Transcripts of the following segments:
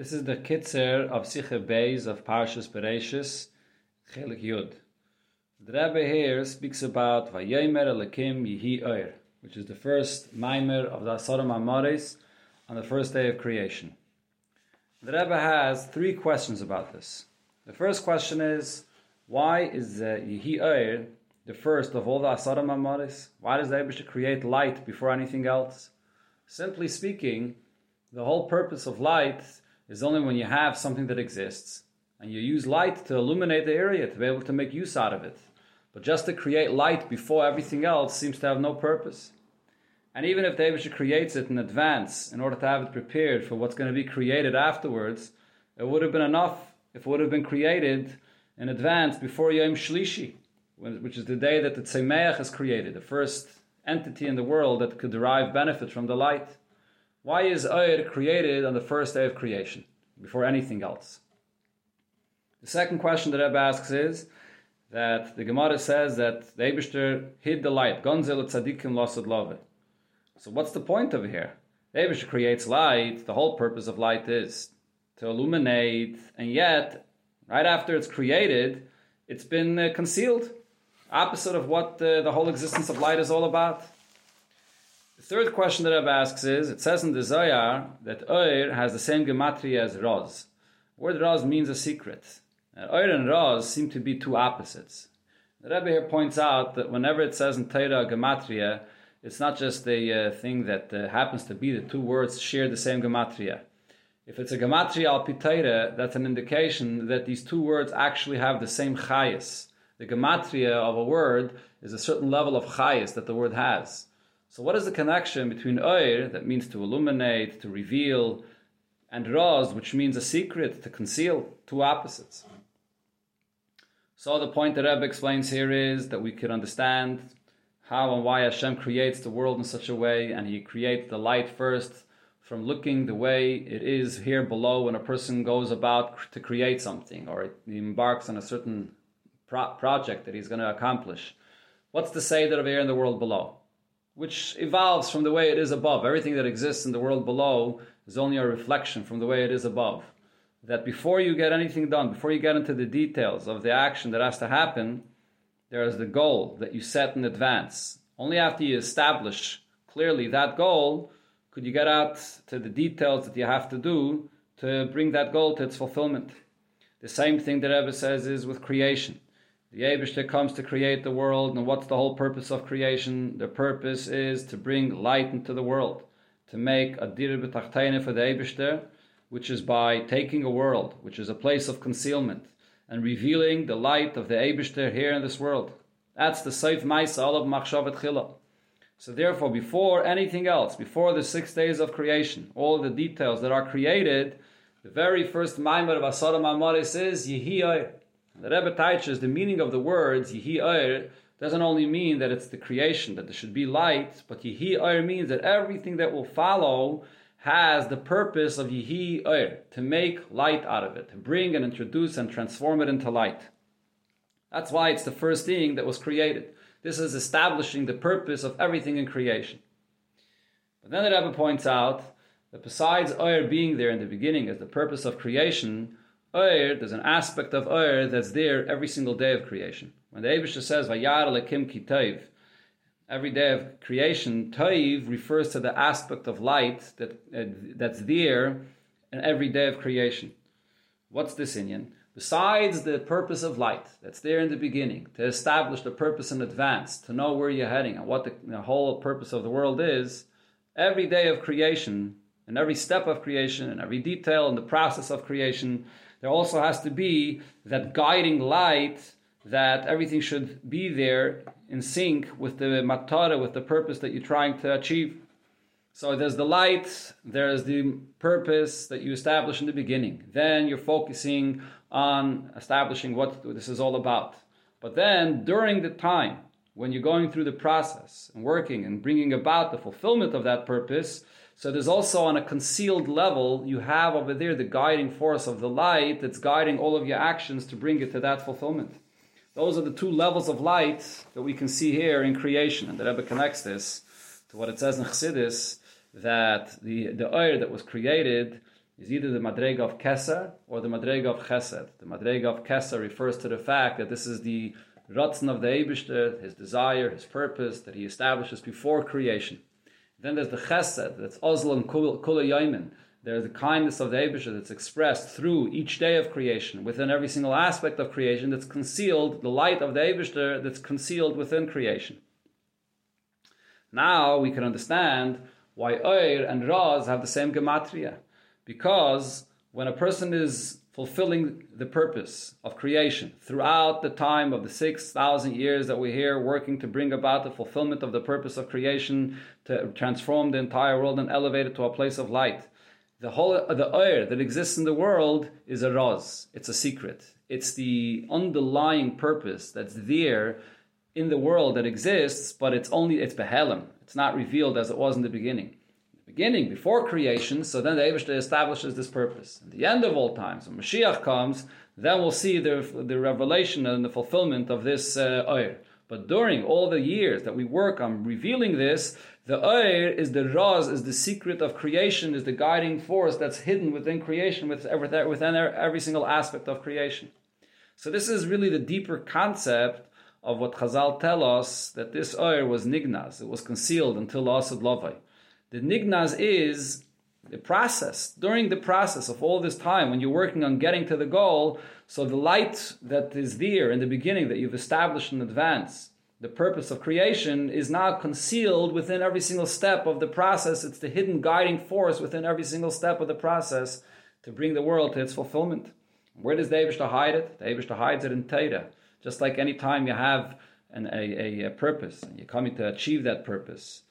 This is the Kitzer of Sicha Beis of Parshas Bereshis, Chelik Yud. The Rebbe here speaks about Vayemer Elakim Yihi Oyer, which is the first Maimer of the Asaram Amaris on the first day of creation. The Rebbe has three questions about this. The first question is, why is uh, Yihi Oyer the first of all the Asaram Amaris? Why does the Rebbe create light before anything else? Simply speaking, the whole purpose of light is only when you have something that exists and you use light to illuminate the area to be able to make use out of it. But just to create light before everything else seems to have no purpose. And even if Abisha creates it in advance in order to have it prepared for what's going to be created afterwards, it would have been enough if it would have been created in advance before Yom Shlishi, which is the day that the Tzemeach is created, the first entity in the world that could derive benefit from the light. Why is Oyer created on the first day of creation, before anything else? The second question that Rebbe asks is that the Gemara says that the Eibishter hid the light, Gonzel tzadikim losad love. So what's the point over here? The creates light, the whole purpose of light is to illuminate, and yet, right after it's created, it's been uh, concealed. Opposite of what uh, the whole existence of light is all about. The third question that I've asked is, it says in the Zohar that Oir has the same gematria as Roz. The word Roz means a secret. Oir and Roz seem to be two opposites. The Rebbe here points out that whenever it says in Torah gematria, it's not just a uh, thing that uh, happens to be the two words share the same gematria. If it's a gematria al pitayra, that's an indication that these two words actually have the same chayas. The gematria of a word is a certain level of chayas that the word has. So, what is the connection between Oir, that means to illuminate, to reveal, and Raz, which means a secret, to conceal? Two opposites. So, the point that Rebbe explains here is that we could understand how and why Hashem creates the world in such a way, and He creates the light first from looking the way it is here below when a person goes about to create something or he embarks on a certain pro- project that he's going to accomplish. What's to say that over here in the world below? Which evolves from the way it is above. Everything that exists in the world below is only a reflection from the way it is above. That before you get anything done, before you get into the details of the action that has to happen, there is the goal that you set in advance. Only after you establish clearly that goal could you get out to the details that you have to do to bring that goal to its fulfillment. The same thing that Rebbe says is with creation. The Abishter comes to create the world, and what's the whole purpose of creation? The purpose is to bring light into the world, to make a dir for the Abishter, which is by taking a world, which is a place of concealment, and revealing the light of the Abishter here in this world. That's the Seif Maisa of Machshavet Chila. So therefore, before anything else, before the six days of creation, all the details that are created, the very first Maimer of Asaram Amaris is Yehi the Rebbe teaches the meaning of the words Yihi Oir doesn't only mean that it's the creation, that there should be light, but Yihi Oir means that everything that will follow has the purpose of Yihi Oir, to make light out of it, to bring and introduce and transform it into light. That's why it's the first thing that was created. This is establishing the purpose of everything in creation. But then the Rebbe points out that besides Oir being there in the beginning as the purpose of creation, Oir, there's an aspect of Oir that's there every single day of creation. When the Abisha says, Vayar lekim ki toiv, every day of creation, toiv refers to the aspect of light that, uh, that's there in every day of creation. What's this inyan? Besides the purpose of light that's there in the beginning, to establish the purpose in advance, to know where you're heading and what the, the whole purpose of the world is, every day of creation, and every step of creation, and every detail in the process of creation, there also has to be that guiding light that everything should be there in sync with the matara, with the purpose that you're trying to achieve. So there's the light, there's the purpose that you establish in the beginning. Then you're focusing on establishing what this is all about. But then during the time when you're going through the process and working and bringing about the fulfillment of that purpose, so there's also on a concealed level, you have over there the guiding force of the light that's guiding all of your actions to bring it to that fulfillment. Those are the two levels of light that we can see here in creation. And the Rebbe connects this to what it says in Chassidus, that the, the oir that was created is either the Madrega of Keser or the Madrega of Chesed. The Madrega of Keser refers to the fact that this is the Ratzon of the Eibishter, his desire, his purpose that he establishes before creation. Then there's the Chesed, that's Ozl and Kula Yaimin. There's the kindness of the Eibishter that's expressed through each day of creation, within every single aspect of creation that's concealed, the light of the Eibishter that's concealed within creation. Now we can understand why Oir and Raz have the same gematria. Because when a person is fulfilling the purpose of creation throughout the time of the 6,000 years that we're here working to bring about the fulfillment of the purpose of creation, to transform the entire world and elevate it to a place of light. The whole the oir that exists in the world is a raz. It's a secret. It's the underlying purpose that's there in the world that exists, but it's only it's behelim. It's not revealed as it was in the beginning beginning, before creation, so then the Eibushter establishes this purpose. At the end of all times, when Mashiach comes, then we'll see the, the revelation and the fulfillment of this uh, Oir. But during all the years that we work on revealing this, the Oir is the Raz, is the secret of creation, is the guiding force that's hidden within creation, within every single aspect of creation. So this is really the deeper concept of what Chazal tell us, that this Oir was Nignaz, it was concealed until Asad Lavai. The nignaz is the process. During the process of all this time, when you're working on getting to the goal, so the light that is there in the beginning that you've established in advance, the purpose of creation is now concealed within every single step of the process. It's the hidden guiding force within every single step of the process to bring the world to its fulfillment. Where does the Abishta hide it? The Abishta hides it in Torah. Just like any time you have an, a, a, a purpose and you're coming to achieve that purpose,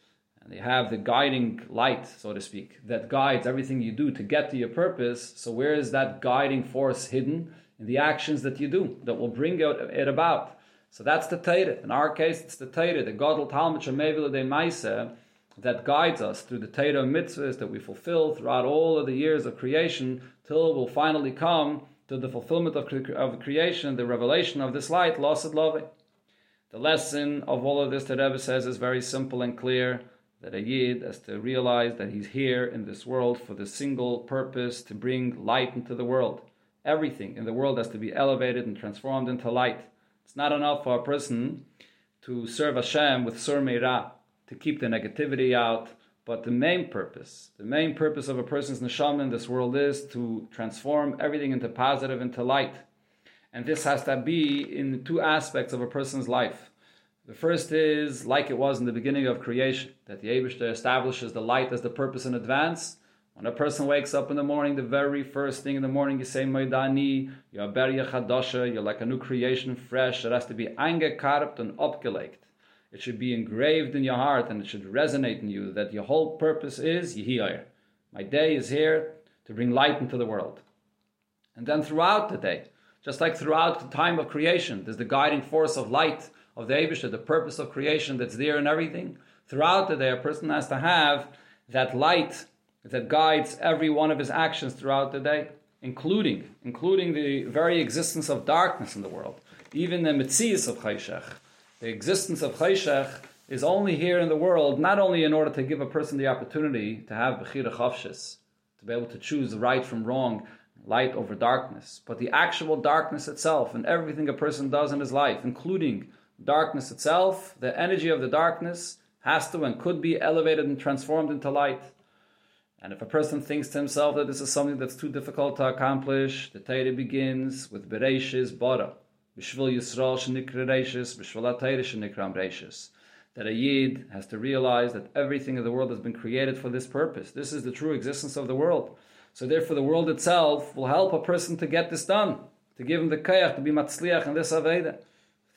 they have the guiding light, so to speak, that guides everything you do to get to your purpose. So where is that guiding force hidden? In the actions that you do that will bring it about. So that's the Torah. In our case, it's the Torah, the Godel Talmud Shemevila de Maisa, that guides us through the Torah mitzvahs that we fulfill throughout all of the years of creation till we'll finally come to the fulfillment of, of creation, the revelation of this light, lost love. The lesson of all of this, the Rebbe says, is very simple and clear that a Yid has to realize that he's here in this world for the single purpose to bring light into the world. Everything in the world has to be elevated and transformed into light. It's not enough for a person to serve Hashem with Sur Meira, to keep the negativity out, but the main purpose, the main purpose of a person's neshama in this world is to transform everything into positive, into light. And this has to be in two aspects of a person's life. The first is like it was in the beginning of creation, that the Abishter establishes the light as the purpose in advance. When a person wakes up in the morning, the very first thing in the morning you say Maidani, you're Beria Chadasha, you're like a new creation, fresh. It has to be angekarpt and upgelegt. It should be engraved in your heart and it should resonate in you that your whole purpose is Yehiyah. My day is here to bring light into the world. And then throughout the day, just like throughout the time of creation, there's the guiding force of light of the Abisha, the purpose of creation that's there in everything. Throughout the day, a person has to have that light that guides every one of his actions throughout the day, including including the very existence of darkness in the world, even the mitzias of Chayshech. The existence of Chayshech is only here in the world, not only in order to give a person the opportunity to have Bechira Chavshis, to be able to choose right from wrong, light over darkness, but the actual darkness itself and everything a person does in his life, including darkness itself, the energy of the darkness has to and could be elevated and transformed into light. And if a person thinks to himself that this is something that's too difficult to accomplish, the Torah begins with Bereishis Bora. Bishvil Yisrael Shenikra Reishis, Bishvil HaTorah Shenikram Reishis. That a Yid has to realize that everything in the world has been created for this purpose. This is the true existence of the world. So therefore the world itself will help a person to get this done, to give him the kayach, to be matzliach in this Aveda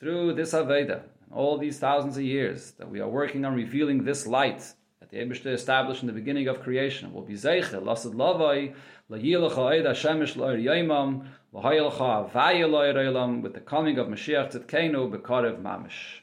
through this Aveda, all these thousands of years that we are working on revealing this light that the Abishta established in the beginning of creation, will be Zeiche, Lasad Lavai, Layilacha Eid Hashemish Loir er Yaimam, Lahayalcha Avaya Loir er with the coming of Mashiach Tzidkenu Bekarev Mamish.